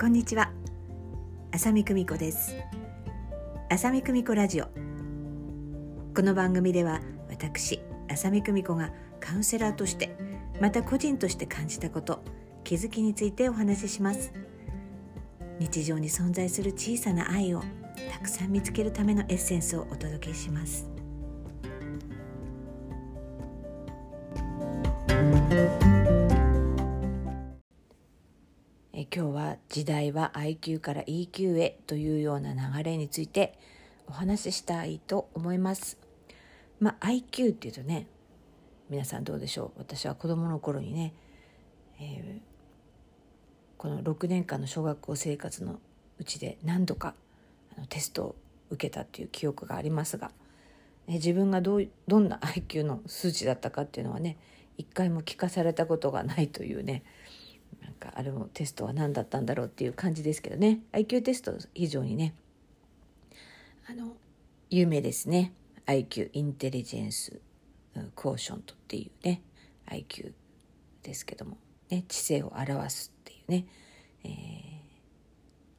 こんにちは。浅見久美子です。浅見久美子ラジオ。この番組では私浅見久美子がカウンセラーとしてまた個人として感じたこと気づきについてお話しします。日常に存在する小さな愛をたくさん見つけるためのエッセンスをお届けします。今日は時代は IQ から EQ へというような流れについてお話ししたいと思います。まあ、IQ っていうとね皆さんどうでしょう？私は子どもの頃にね、えー、この6年間の小学校生活のうちで何度かあのテストを受けたっていう記憶がありますが、えー、自分がどうどんな IQ の数値だったかっていうのはね一回も聞かされたことがないというねなんかあれもテストは何だったんだろうっていう感じですけどね。IQ テスト非常にねあの有名ですね。IQ インテリジェンスコーショントっていうね IQ ですけども、ね、知性を表すっていうね、えー、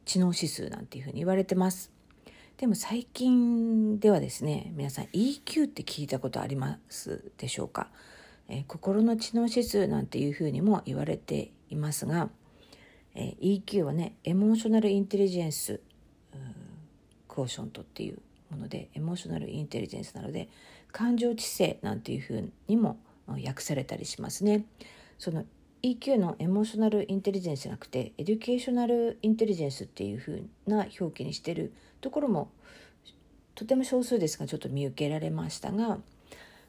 知能指数なんていうふうに言われてます。でも最近ではですね皆さん EQ って聞いたことありますでしょうか、えー、心の知能指数なんていうふうにも言われていますが、え、EQ はね Emotional Intelligence Quotient っていうもので Emotional Intelligence なので感情知性なんていうふうにも訳されたりしますね。その EQ の Emotional Intelligence じゃなくて Educational Intelligence っていうふうな表記にしてるところもとても少数ですがちょっと見受けられましたが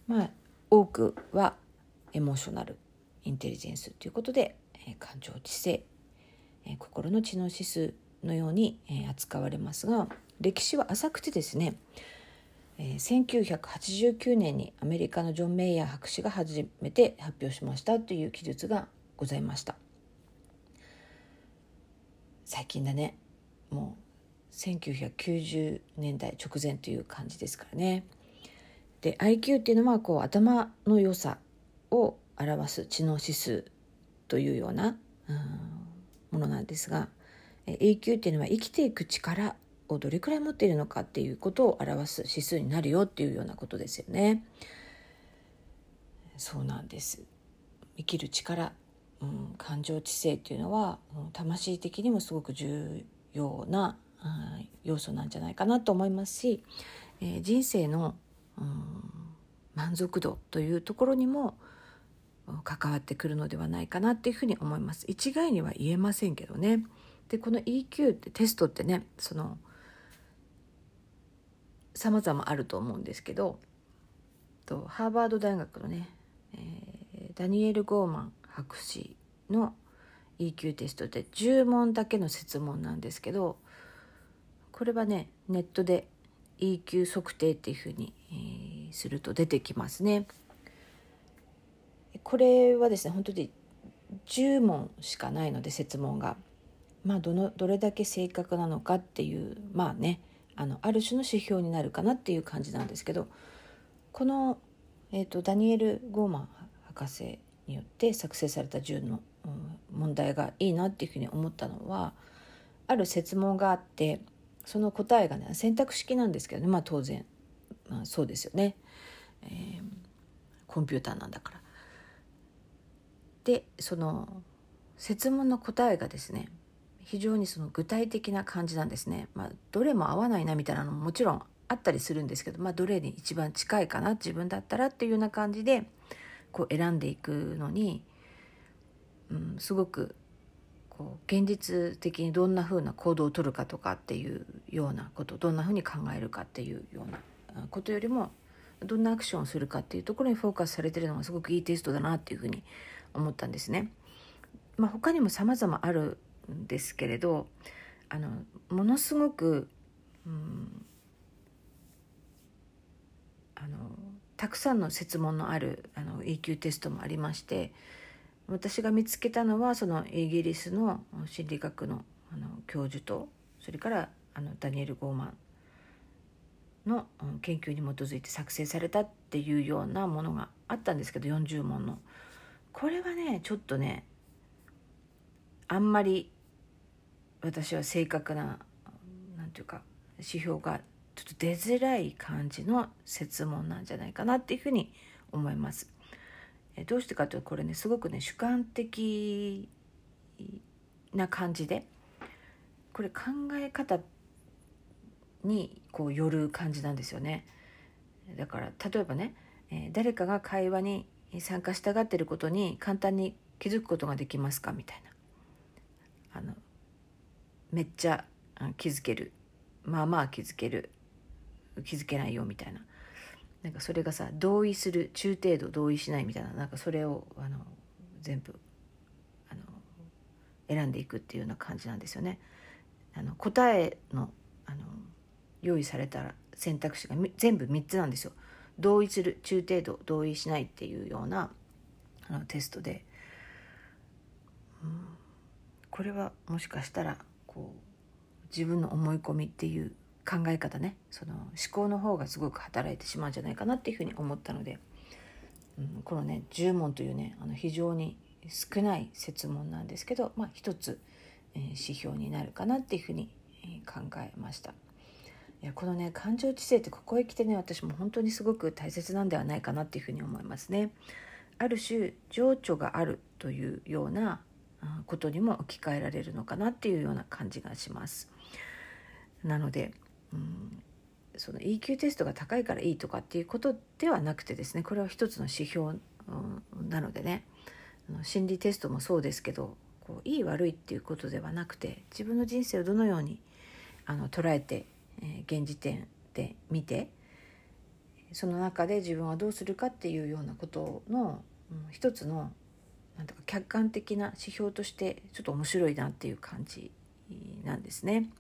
まあ多くはエモーショナルインテリジェンスということで感情知性心の知能指数のように扱われますが歴史は浅くてですね1989年にアメリカのジョン・メイヤー博士が初めて発表しましたという記述がございました。最近だね。もう1990年代直前という感じですからね。で IQ っていうのはこう頭の良さを表す知能指数というような、うん、ものなんですが AQ っていうのは生きていく力をどれくらい持っているのかっていうことを表す指数になるよっていうようなことですよね。そうなんです生きる力、うん、感情知性っていうのは、うん、魂的にもすごく重要な、うん、要素なんじゃないかなと思いますし、えー、人生の、うん、満足度というところにも関わってくるのではないかなっていうふうに思います一概には言えませんけどねでこの EQ ってテストってねその様々あると思うんですけどとハーバード大学のね、えー、ダニエル・ゴーマン博士の EQ テストで10問だけの設問なんですけどこれはねネットで EQ 測定っていうふうに、えー、すると出てきますね。これはですね本当に10問しかないので設問が。まあどのどれだけ正確なのかっていうまあねあのある種の指標になるかなっていう感じなんですけどこの、えーと、ダニエル・ゴーマン博士によって作成された10の、うん、問題がいいなっていうふうに思ったのはある設問があってその答えがね選択式なんですけどねまあ当然、まあ、そうですよね、えー、コンピューターなんだから。でその設問の答えがですね非常にその具体的な感じなんですね。まあ、どれも合わないなみたいなのももちろんあったりするんですけど、まあ、どれに一番近いかな自分だったらっていうような感じでこう選んでいくのに、うん、すごくこう現実的にどんなふうな行動をとるかとかっていうようなことどんなふうに考えるかっていうようなことよりもどんなアクションをするかっていうところにフォーカスされてるのがすごくいいテストだなっていうふうに思ったんですね。まあ、他にも様々あるんですけれどあのものすごく、うん、あのたくさんの設問のあるあの EQ テストもありまして私が見つけたのはそのイギリスの心理学のあの教授とそれからあのダニエル・ゴーマンの研究に基づいて作成されたっていうようなものがあったんですけど40問の。これはねちょっとねあんまり私は正確な何て言うか指標がちょっと出づらい感じの設問なんじゃないかなっていうふうに思います。えどうしてかというとこれねすごくね主観的な感じでこれ考え方にこうよる感じなんですよね。だから例えばね、え、誰かが会話に参加したがってることに簡単に気づくことができますか？みたいな。あのめっちゃ気づける。まあまあ気づける。気づけないよ。みたいな。なんかそれがさ同意する中程度同意しないみたいな。なんかそれをあの全部あの選んでいくっていうような感じなんですよね。あの答えのあの用意された選択肢が全部3つなんですよ。同意する中程度同意しないっていうようなあのテストで、うん、これはもしかしたらこう自分の思い込みっていう考え方ね。その思考の方がすごく働いてしまうんじゃないかなっていうふうに思ったので、うん、このね10問というねあの非常に少ない設問なんですけど、まあ、一つ、えー、指標になるかなっていうふうに、考えました。いやこのね感情知性ってここへ来てね私も本当にすごく大切なんではないかなっていうふうに思いますね。ある種情緒があるというようなことにも置き換えられるのかなっていうような感じがします。なので、うん、その EQ テストが高いからいいとかっていうことではなくてですねこれは一つの指標、うん、なのでね心理テストもそうですけどこういい悪いっていうことではなくて自分の人生をどのようにあの捉えてえ、現時点で見てその中で自分はどうするかっていうようなことの、うん、一つのなんとか客観的な指標としてちょっと面白いなっていう感じなんですね。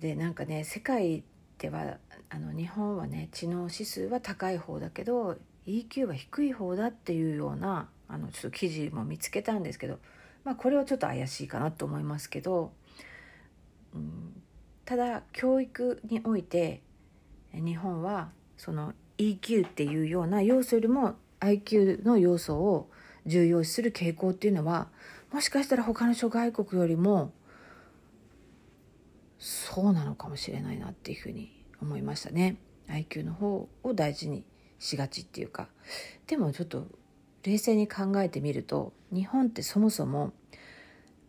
でなんかね世界ではあの日本はね知能指数は高い方だけど EQ は低い方だっていうようなあのちょっと記事も見つけたんですけど、まあ、これはちょっと怪しいかなと思いますけど、うん、ただ教育において日本はその EQ っていうような要素よりも IQ の要素を重要視する傾向っていうのはもしかしたら他の諸外国よりもそうなのかもしれないなっていうふうに思いましたね。IQ の方を大事にしがちっていうかでもちょっと冷静に考えてみると日本ってそもそも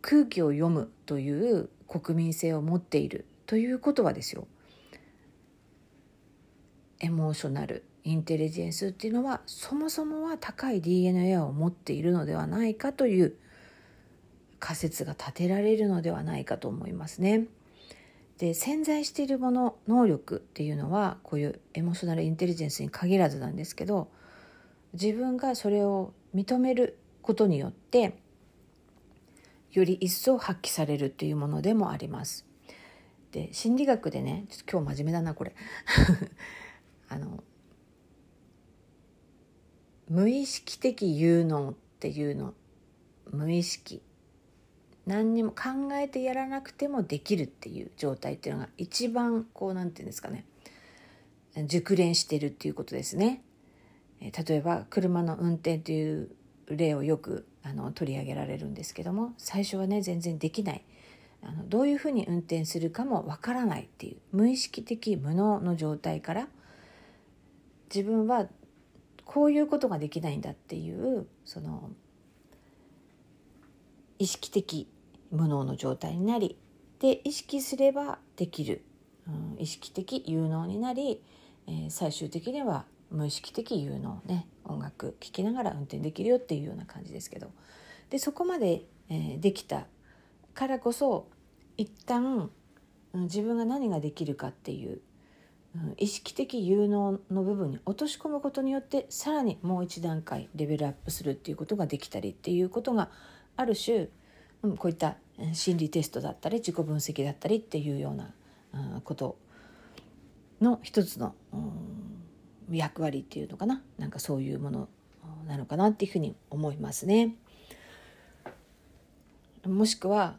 空気を読むという国民性を持っているということはですよエモーショナルインテリジェンスっていうのはそもそもは高い DNA を持っているのではないかという仮説が立てられるのではないかと思いますね。で潜在しているもの能力っていうのはこういうエモーショナルインテリジェンスに限らずなんですけど自分がそれを認めることによってより一層発揮されるっていうものでもあります。で心理学でねちょっと今日真面目だなこれ。あの無意識的有能っていうの無意識。何にも考えてやらなくてもできるっていう状態っていうのが一番こうなんていうんですかね。熟練してるっていうことですね。例えば車の運転という例をよくあの取り上げられるんですけども最初はね全然できない。あのどういうふうに運転するかもわからないっていう無意識的無能の状態から自分はこういうことができないんだっていうその意識的無能の状態になりで意識すればできる、うん、意識的有能になり、えー、最終的には無意識的有能ね音楽聴きながら運転できるよっていうような感じですけど。でそこまで、えー、できたからこそ一旦自分が何ができるかっていう意識的有能の部分に落とし込むことによってさらにもう一段階レベルアップするっていうことができたりっていうことがある種こういった心理テストだったり自己分析だったりっていうようなことの一つの役割っていうのかななんかそういうものなのかなっていうふうに思いますね。もしくは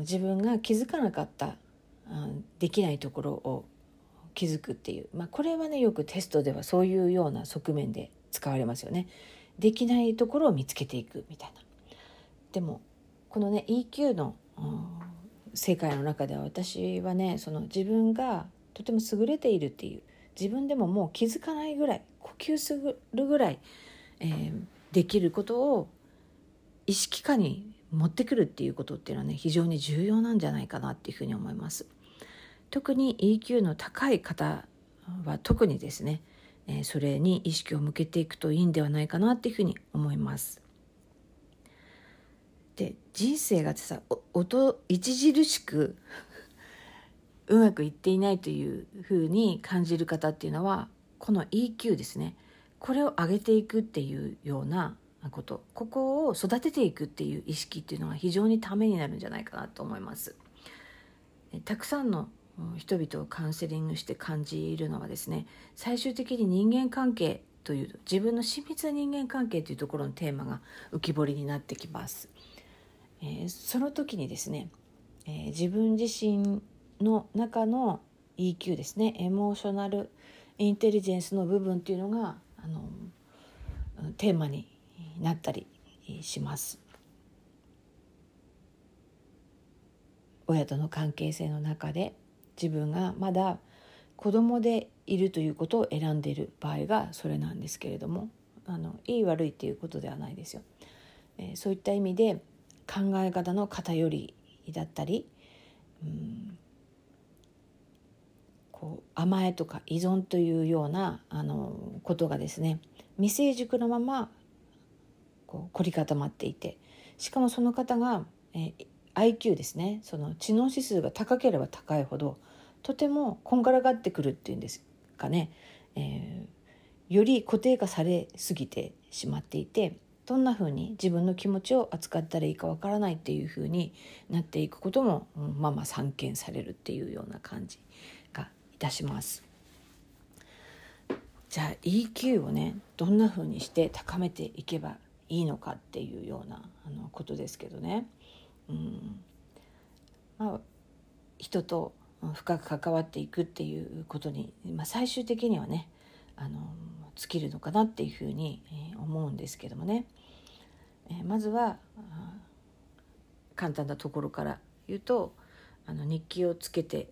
自分が気づかなかったできないところを気づくっていう、まあ、これはねよくテストではそういうような側面で使われますよね。できないところを見つけていくみたいな。でもこのね EQ の世界の中では私はねその自分がとても優れているっていう自分でももう気づかないぐらい呼吸するぐらい、えー、できることを意識化に持ってくるっていうことっていうのはね非常に重要なんじゃないかなっていうふうに思います。特に EQ の高い方は特にですね、えー、それに意識を向けていくといいんではないかなっていうふうに思います。で人生がさ音著しく うまくいっていないというふうに感じる方っていうのはこの EQ ですねこれを上げていくっていうようなことここを育てていくっていう意識っていうのが非常にためになるんじゃないかなと思います。たくさんの人々をカウンセリングして感じるのはですね最終的に人間関係という自分の親密な人間関係というところのテーマが浮き彫りになってきます。えー、その時にですね、えー、自分自身の中の EQ ですねエモーショナルインテリジェンスの部分っていうのがあのテーマになったりします。親との関係性の中で自分がまだ子供でいるということを選んでいる場合がそれなんですけれどもあのいい悪いっていうことではないですよ。えー、そういった意味で考え方の偏りだったり、うん、こう甘えとか依存というようなあのことがですね未成熟のままこう凝り固まっていてしかもその方が、えー、IQ ですねその知能指数が高ければ高いほどとてもこんがらがってくるっていうんですかね、えー、より固定化されすぎてしまっていてどんなふうに自分の気持ちを扱ったらいいかわからないっていうふうになっていくことも、うんまあまあ散見されるっていうような感じがいたします。じゃあ EQ をねどんなふうにして高めていけばいいのかっていうようなあのことですけどね、うん。まあ、人と深く関わっていくっていうことに、まあ、最終的にはねあの尽きるのかなっていうふうに思うんですけどもね、えまずは簡単なところから言うとあの日記をつけて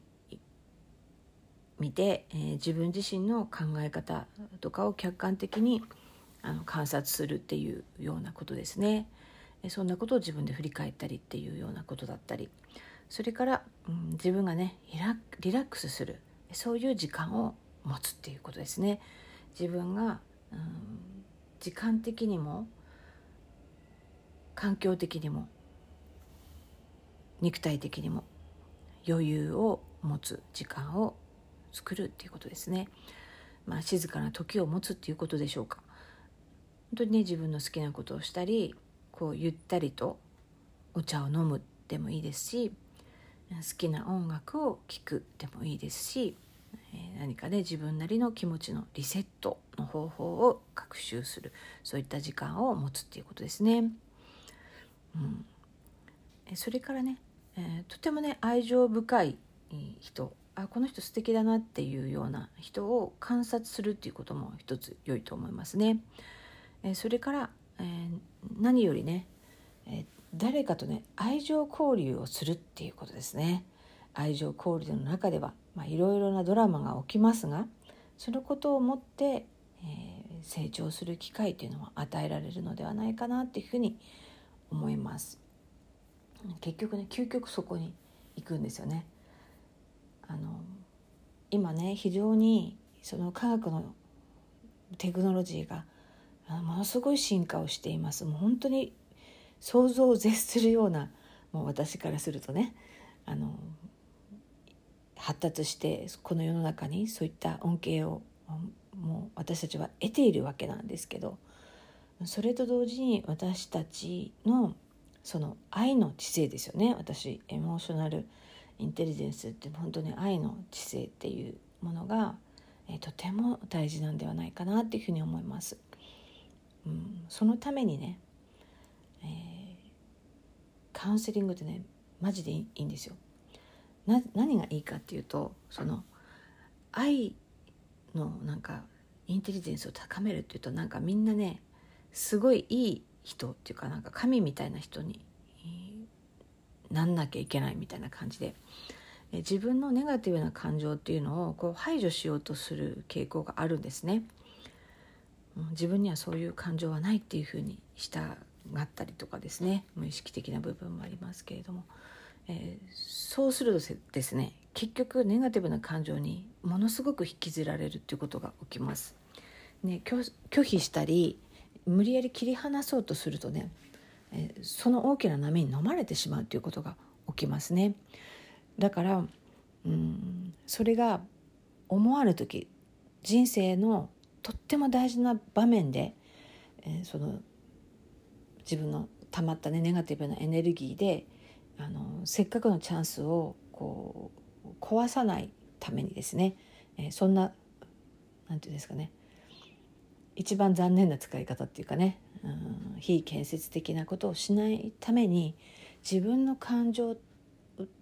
みて、え、自分自身の考え方とかを客観的にあの観察するっていうようなことですね。そんなことを自分で振り返ったりっていうようなことだったりそれから、うん、自分がねリラックスするそういう時間を持つっていうことですね。自分が、うん、時間的にも環境的にも肉体的にも余裕を持つ時間を作るっていうことですね。まあ、静かな時を持つっていうことでしょうか。本当にね自分の好きなことをしたりこうゆったりとお茶を飲むでもいいですし好きな音楽を聴くでもいいですし何かね自分なりの気持ちのリセットの方法を学習するそういった時間を持つっていうことですね。うん、それからね、えー、とてもね愛情深い人あこの人素敵だなっていうような人を観察するっていうことも一つ良いと思いますね。え、それから、えー、何よりね、え誰かとね愛情交流をするっていうことですね。愛情交流の中ではいろいろなドラマが起きますがそのことをもって、えー、成長する機会というのは与えられるのではないかなっていうふうに思います。結局ね究極そこに行くんですよね。あの今ね非常にその科学のテクノロジーがものすごい進化をしていますもう本当に想像を絶するようなもう私からするとねあの発達してこの世の中にそういった恩恵をもう私たちは得ているわけなんですけどそれと同時に私たちのその愛の知性ですよね私エモーショナルインテリジェンスって本当に愛の知性っていうものが、えとても大事なんではないかなっていうふうに思います。うん、そのためにね、えー、カウンセリングってねマジでいいんですよ。な何がいいかっていうとその愛のなんかインテリジェンスを高めるっていうとなんかみんなねすごいいい人っていうかなんか神みたいな人になんなきゃいけないみたいな感じで自分のネガティブな感情っていうのをこう排除しようとする傾向があるんですね。自分にはそういう感情はないっていうふうにしたがったりとかですね無意識的な部分もありますけれども、えー、そうするとですね結局ネガティブな感情にものすごく引きずられるっていうことが起きます。ね、拒否したり無理やり切り離そうとするとね、えー、その大きな波に飲まれてしまうということが起きますね。だからうんそれが思わぬ時人生のとっても大事な場面で、えー、その自分の溜まったねネガティブなエネルギーであのせっかくのチャンスをこう壊さないためにですね、えー、そんな何て言うんですかね一番残念な使い方っていうかね、うん、非建設的なことをしないために自分の感情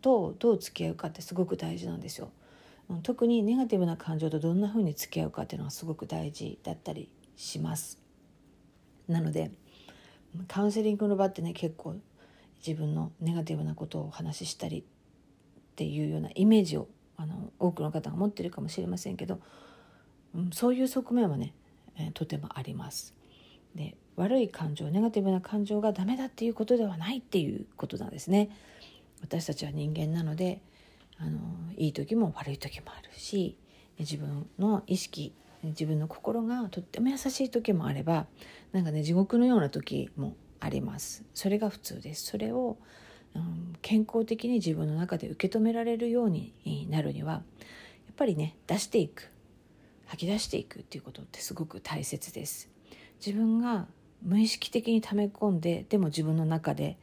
とどう付き合うかってすごく大事なんですよ。特にネガティブな感情とどんなふうに付き合うかっていうのがすごく大事だったりします。なのでカウンセリングの場ってね結構自分のネガティブなことをお話ししたりっていうようなイメージをあの多くの方が持ってるかもしれませんけど、うん、そういう側面はね、えー、とてもあります。で悪い感情ネガティブな感情がダメだっていうことではないっていうことなんですね。私たちは人間なのであのいい時も悪い時もあるし自分の意識自分の心がとっても優しい時もあればなんかね地獄のような時もあります。それが普通です。それを、うん、健康的に自分の中で受け止められるようになるにはやっぱりね出していく吐き出していくっていうことってすごく大切です。自分が無意識的に溜め込んででも自分の中で、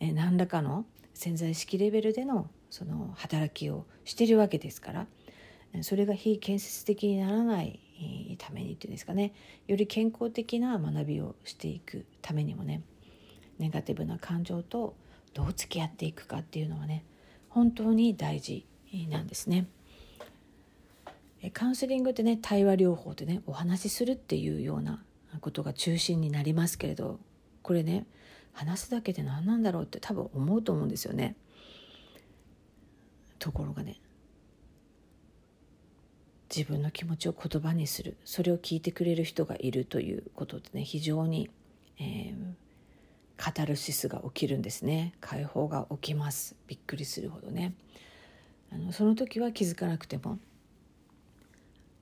え何らかの潜在意識レベルでのその働きをしてるわけですからそれが非建設的にならないためにっていうんですかねより健康的な学びをしていくためにもねネガティブな感情とどう付き合っていくかっていうのはね本当に大事なんですね。カウンセリングってね対話療法でねお話しするっていうようなことが中心になりますけれどこれね話すだけで何なんだろうって多分思うと思うんですよね。ところがね自分の気持ちを言葉にする。それを聞いてくれる人がいるということでね非常に、えー、カタルシスが起きるんですね。解放が起きます。びっくりするほどね。あのその時は気づかなくても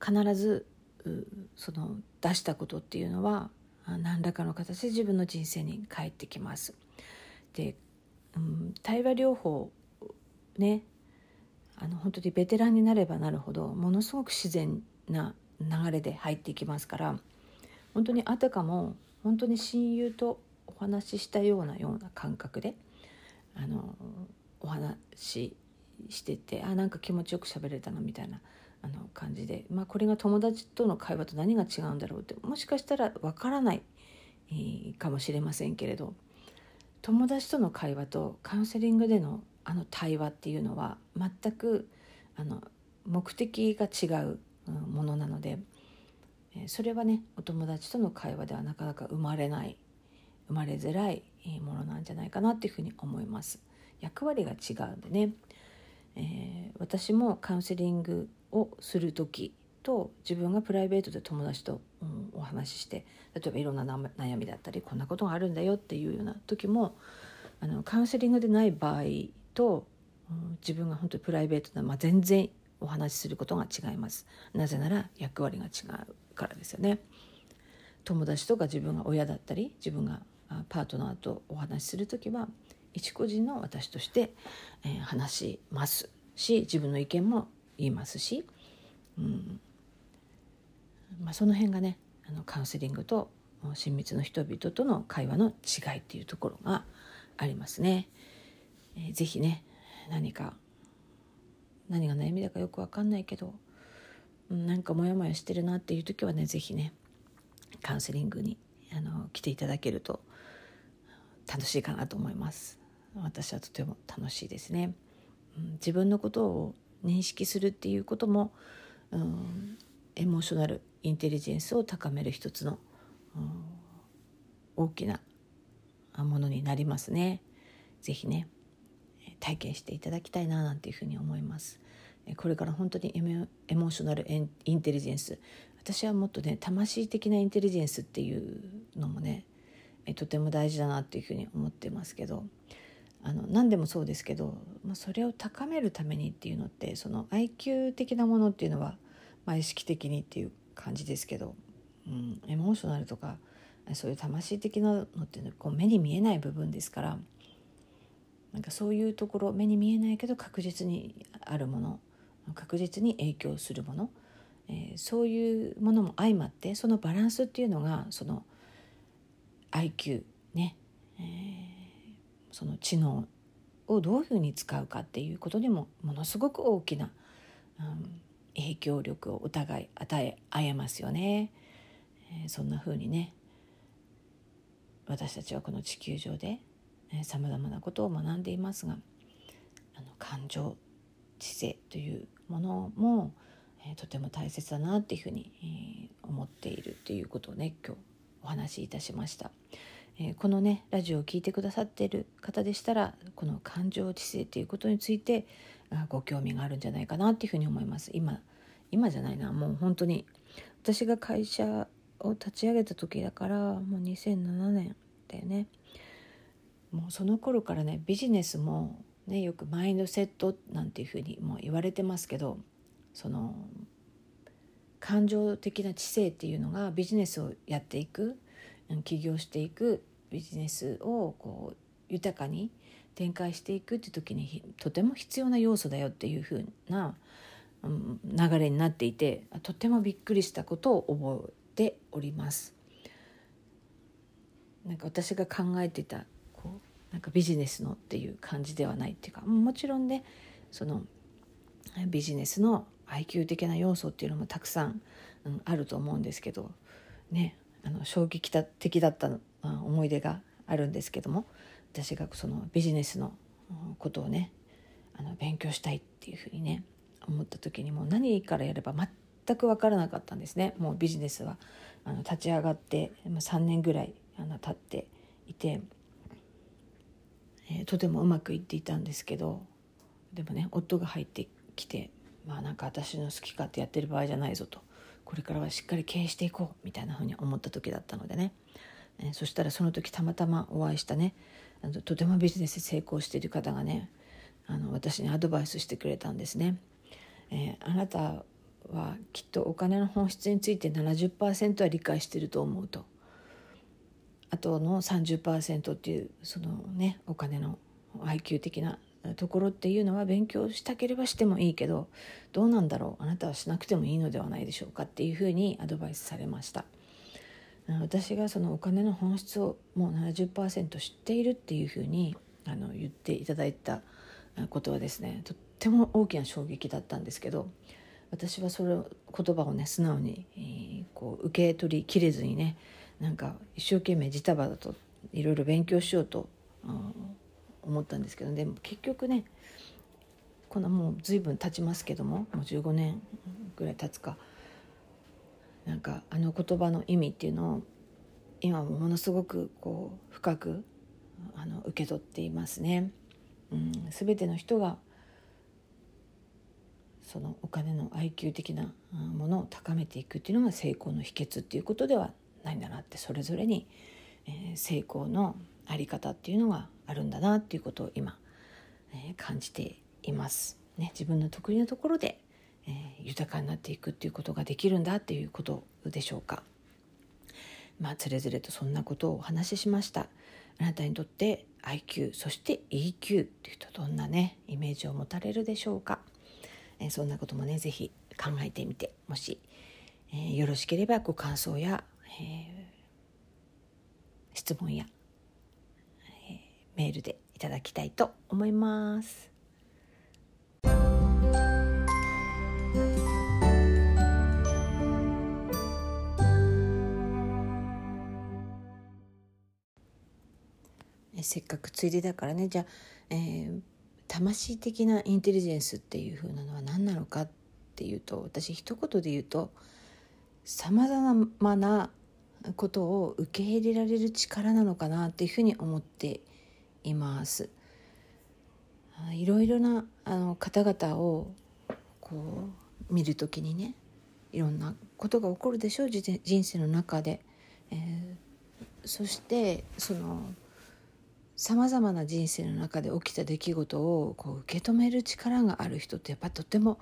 必ずその出したことっていうのは何らかの形で自分の人生に返ってきます。で、うん、対話療法ねあの本当にベテランになればなるほどものすごく自然な流れで入っていきますから本当にあたかも本当に親友とお話ししたようなような感覚であのお話ししててあなんか気持ちよく喋れたなみたいなあの感じで、まあ、これが友達との会話と何が違うんだろうってもしかしたらわからない、えー、かもしれませんけれど友達との会話とカウンセリングでのあの対話っていうのは全くあの目的が違うものなのでそれはねお友達との会話ではなかなか生まれない生まれづらいものなんじゃないかなっていうふうに思います。役割が違うんでね、えー、私もカウンセリングをする時と自分がプライベートで友達と、うん、お話しして例えばいろんな悩みだったりこんなことがあるんだよっていうような時もあのカウンセリングでない場合と、自分が本当にプライベートな、まあ、全然お話しすることが違います。なぜなら役割が違うからですよね。友達とか自分が親だったり自分がパートナーとお話しする時は一個人の私として、えー、話します。し自分の意見も言いますし、うん。まあ、その辺がねあのカウンセリングと親密の人々との会話の違いっていうところがありますね。えー、ぜひね何か何が悩みだかよく分かんないけどなんかモヤモヤしてるなっていう時はね是非ねカウンセリングにあの来ていただけると楽しいかなと思います私はとても楽しいですね、うん、自分のことを認識するっていうことも、うん、エモーショナルインテリジェンスを高める一つの、うん、大きなものになりますね。ぜひね体験していただきたいななんていうふうに思います。これから本当にエモーショナルインテリジェンス。私はもっとね魂的なインテリジェンスっていうのもねとても大事だなっていうふうに思ってますけど。あの何でもそうですけど、まあ、それを高めるためにっていうのってその IQ 的なものっていうのは、まあ、意識的にっていう感じですけど、うん、エモーショナルとかそういう魂的なのっていうのはこう目に見えない部分ですからなんかそういうところ目に見えないけど確実にあるもの確実に影響するもの、えー、そういうものも相まってそのバランスっていうのがその IQ ね、えー、その知能をどういうふうに使うかっていうことにもものすごく大きな、うん、影響力をお互い与え合えますよね。そんなふうにね私たちはこの地球上でさまざまなことを学んでいますがあの感情知性というものも、えー、とても大切だなっていうふうに、えー、思っているということをね今日お話しいたしました。えー、このねラジオを聴いてくださっている方でしたらこの感情知性ということについてご興味があるんじゃないかなっていうふうに思います。今今じゃないな。もう本当に私が会社を立ち上げた時だからもう2007年だよね。もうその頃からねビジネスもねよくマインドセットなんていうふうにも言われてますけどその感情的な知性っていうのがビジネスをやっていく起業していくビジネスをこう豊かに展開していくっていう時にとても必要な要素だよっていうふうな、流れになっていてとてもびっくりしたことを覚えております。なんか私が考えてたなんかビジネスのっていう感じではないっていうかもちろんねそのビジネスの IQ 的な要素っていうのもたくさん、うん、あると思うんですけどねあの衝撃的だった思い出があるんですけども私がそのビジネスのことをねあの勉強したいっていうふうにね思った時にもう何からやれば全く分からなかったんですね。もうビジネスはあの立ち上がって3年ぐらいあの経っていて、えー、とてもうまくいっていたんですけどでもね夫が入ってきてまあなんか私の好き勝手やってる場合じゃないぞと。これからはしっかり経営していこうみたいなふうに思った時だったのでね、えー、そしたらその時たまたまお会いしたねあのとてもビジネス成功している方がねあの私にアドバイスしてくれたんですね。えー、あなたはきっとお金の本質について70%は理解してると思うと。あとの30%っていうそのねお金の IQ 的なところっていうのは勉強したければしてもいいけどどうなんだろうあなたはしなくてもいいのではないでしょうかっていうふうにアドバイスされました。私がそのお金の本質をもう70%知っているっていうふうにあの言っていただいたことはですねとっても大きな衝撃だったんですけど私はそれ言葉をね素直に、えー、こう受け取りきれずにねなんか一生懸命ジタバタといろいろ勉強しようと、うん、思ったんですけどでも結局ねこのもう随分経ちますけどももう15年ぐらい経つかなんかあの言葉の意味っていうのを今もものすごくこう深くあの受け取っていますね。うん、全ての人がそのお金の IQ 的なものを高めていくっていうのが成功の秘訣っていうことではないんだなってそれぞれに、え、成功のあり方っていうのがあるんだなっていうことを今、え、感じています。ね、自分の得意なところで、えー、豊かになっていくっていうことができるんだっていうことでしょうか。まあつれづれとそんなことをお話ししました。あなたにとって IQ そして EQ っていうとどんなねイメージを持たれるでしょうか。えー、そんなこともね是非考えてみてもし、えー、よろしければご感想や、えー、質問やメールでいただきたいと思います。せっかくついでだからねじゃあ、えー、魂的なインテリジェンスっていう風なのは何なのかっていうと私一言で言うとさまざまなことを受け入れられる力なのかなっていうふうに思っています。いろいろなあの方々をこう見る時にねいろんなことが起こるでしょう。人生の中で、えー、そしてそのさまざまな人生の中で起きた出来事をこう受け止める力がある人ってやっぱとても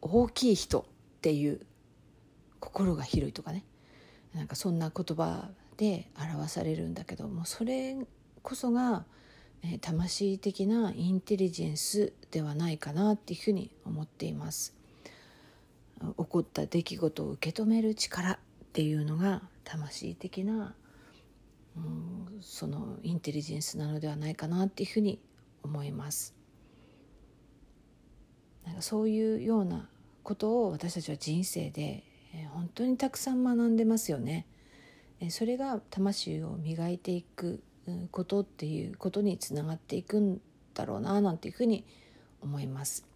大きい人っていう心が広いとかね。なんかそんな言葉で表されるんだけどもそれこそが、えー、魂的なインテリジェンスではないかなっていうふうに思っています。起こった出来事を受け止める力っていうのが魂的な、うん、そのインテリジェンスなのではないかなっていうふうに思います。なんかそういうようなことを私たちは人生で、えー、本当にたくさん学んでますよね。えー、それが魂を磨いていくことっていうことにつながっていくんだろうななんていうふうに思います。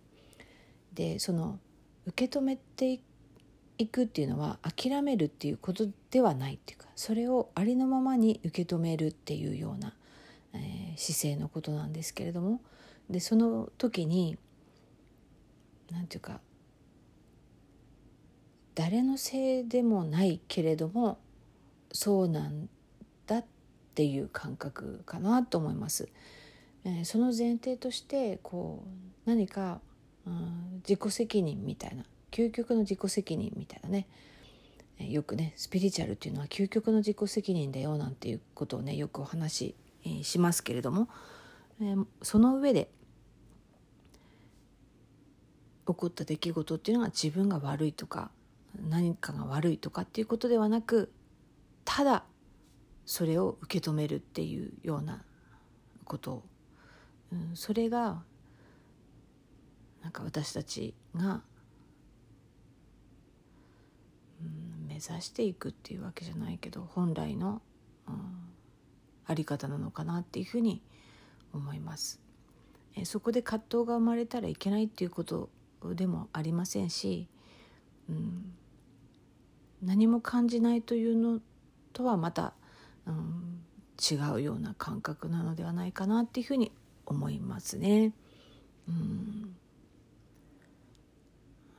でその受け止めていくっていうのは諦めるっていうことではないっていうかそれをありのままに受け止めるっていうような、えー、姿勢のことなんですけれどもでその時に何て言うか誰のせいでもないけれどもそうなんだっていう感覚かなと思います。えー、その前提としてこう何かうん自己責任みたいな究極の自己責任みたいなねよくねスピリチュアルっていうのは究極の自己責任だよなんていうことをねよくお話ししますけれども、えー、その上で起こった出来事っていうのが自分が悪いとか何かが悪いとかっていうことではなくただそれを受け止めるっていうようなことうん、それがなんか私たちが、うん、目指していくっていうわけじゃないけど本来の、うん、あり方なのかなっていうふうに思います。えそこで葛藤が生まれたらいけないっていうことでもありませんし、うん、何も感じないというのとはまた、うん、違うような感覚なのではないかなっていうふうに思いますね。うん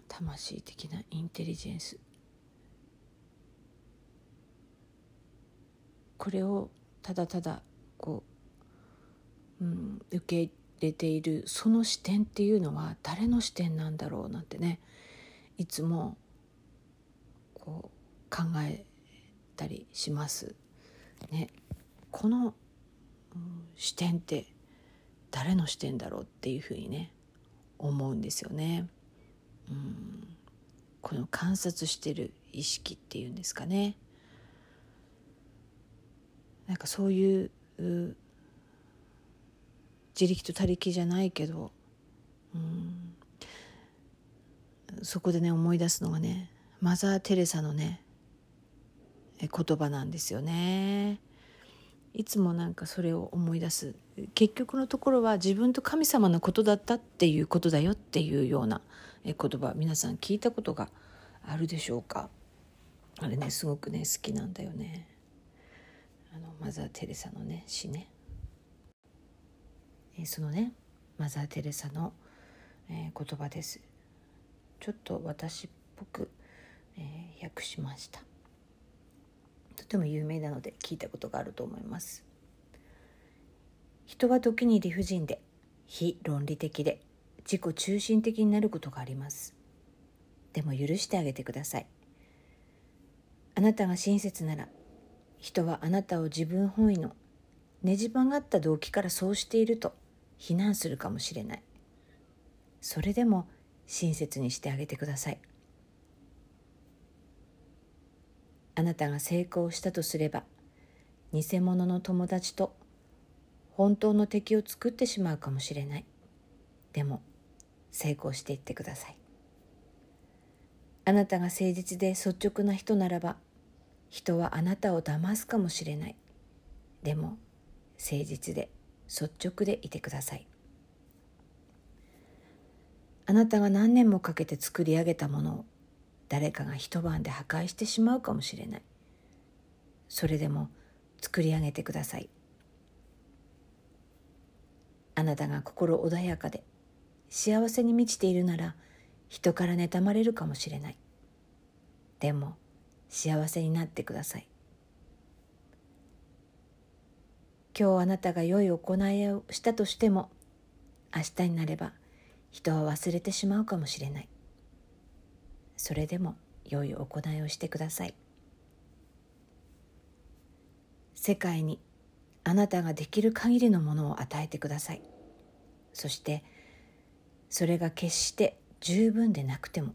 魂的なインテリジェンスこれをただただこう、うん、受け入れているその視点っていうのは誰の視点なんだろうなんてねいつもこう考えたりします。ね、この、うん、視点って誰の視点だろうっていうふうにね思うんですよね。うんこの観察してる意識っていうんですかねなんかそういう自力と他力じゃないけど、うん、そこでね思い出すのがねマザー・テレサのね言葉なんですよね。いつもなんかそれを思い出す。結局のところは自分と神様のことだったっていうことだよっていうような言葉。皆さん聞いたことがあるでしょうか？あれねすごくね好きなんだよね。あのマザー・テレサのね詩ね、えそのねマザー・テレサの、え、言葉です。ちょっと私っぽく、え、訳しました。とても有名なので聞いたことがあると思います。人は時に理不尽で非論理的で自己中心的になることがあります。でも許してあげてください。あなたが親切なら人はあなたを自分本位のねじ曲がった動機からそうしていると非難するかもしれない。それでも親切にしてあげてください。あなたが成功したとすれば偽物の友達と本当の敵を作ってしまうかもしれない。でも成功していってください。あなたが誠実で率直な人ならば人はあなたを騙すかもしれない。でも誠実で率直でいてください。あなたが何年もかけて作り上げたものを誰かが一晩で破壊してしまうかもしれない。それでも作り上げてください。あなたが心穏やかで幸せに満ちているなら人から妬まれるかもしれない。でも幸せになってください。今日あなたが良い行いをしたとしても明日になれば人は忘れてしまうかもしれない。それでも良い行いをしてください。世界にあなたができる限りのものを与えてください。そしてそれが決して十分でなくても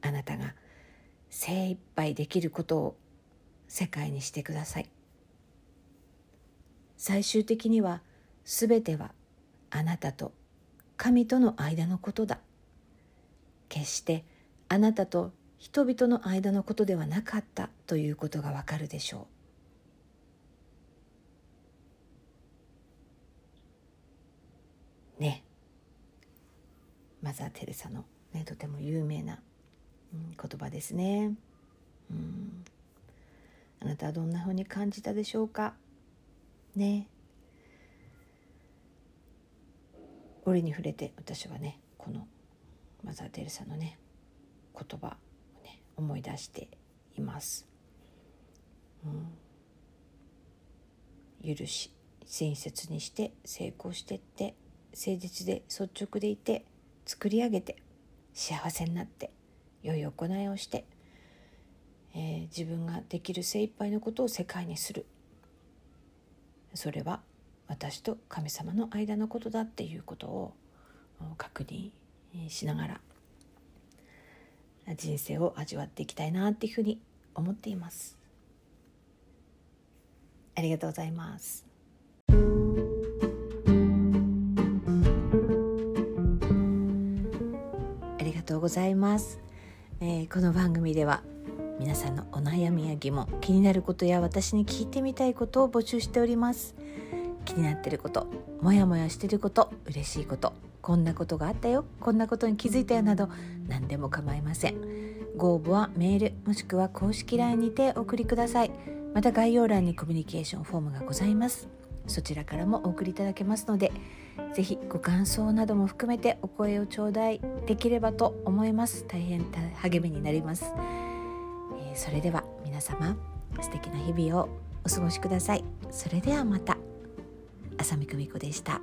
あなたが精一杯できることを世界にしてください。最終的には全てはあなたと神との間のことだ。決してあなたと人々の間のことではなかったということがわかるでしょう。ね。マザー・テレサの、ね、とても有名な、うん、言葉ですね、うん、あなたはどんなふうに感じたでしょうか？ね。折に触れて私はねこのマザー・テレサのね言葉をね思い出しています。うん、許し親切にして成功してって誠実で率直でいて作り上げて幸せになって良い行いをして、えー、自分ができる精一杯のことを世界にするそれは私と神様の間のことだっていうことを確認しながら人生を味わっていきたいなっていうふうに思っています。ありがとうございます。ありがとうございます、えー、この番組では皆さんのお悩みや疑問気になることや私に聞いてみたいことを募集しております。気になってることモヤモヤしてること嬉しいことこんなことがあったよ。こんなことに気づいたよなど何でも構いません。ご応募はメールもしくは公式 LINE にてお送りください。また概要欄にコミュニケーションフォームがございます。そちらからもお送りいただけますのでぜひご感想なども含めてお声を頂戴できればと思います。大変励みになります。えそれでは皆様素敵な日々をお過ごしください。それではまた。浅見久美子でした。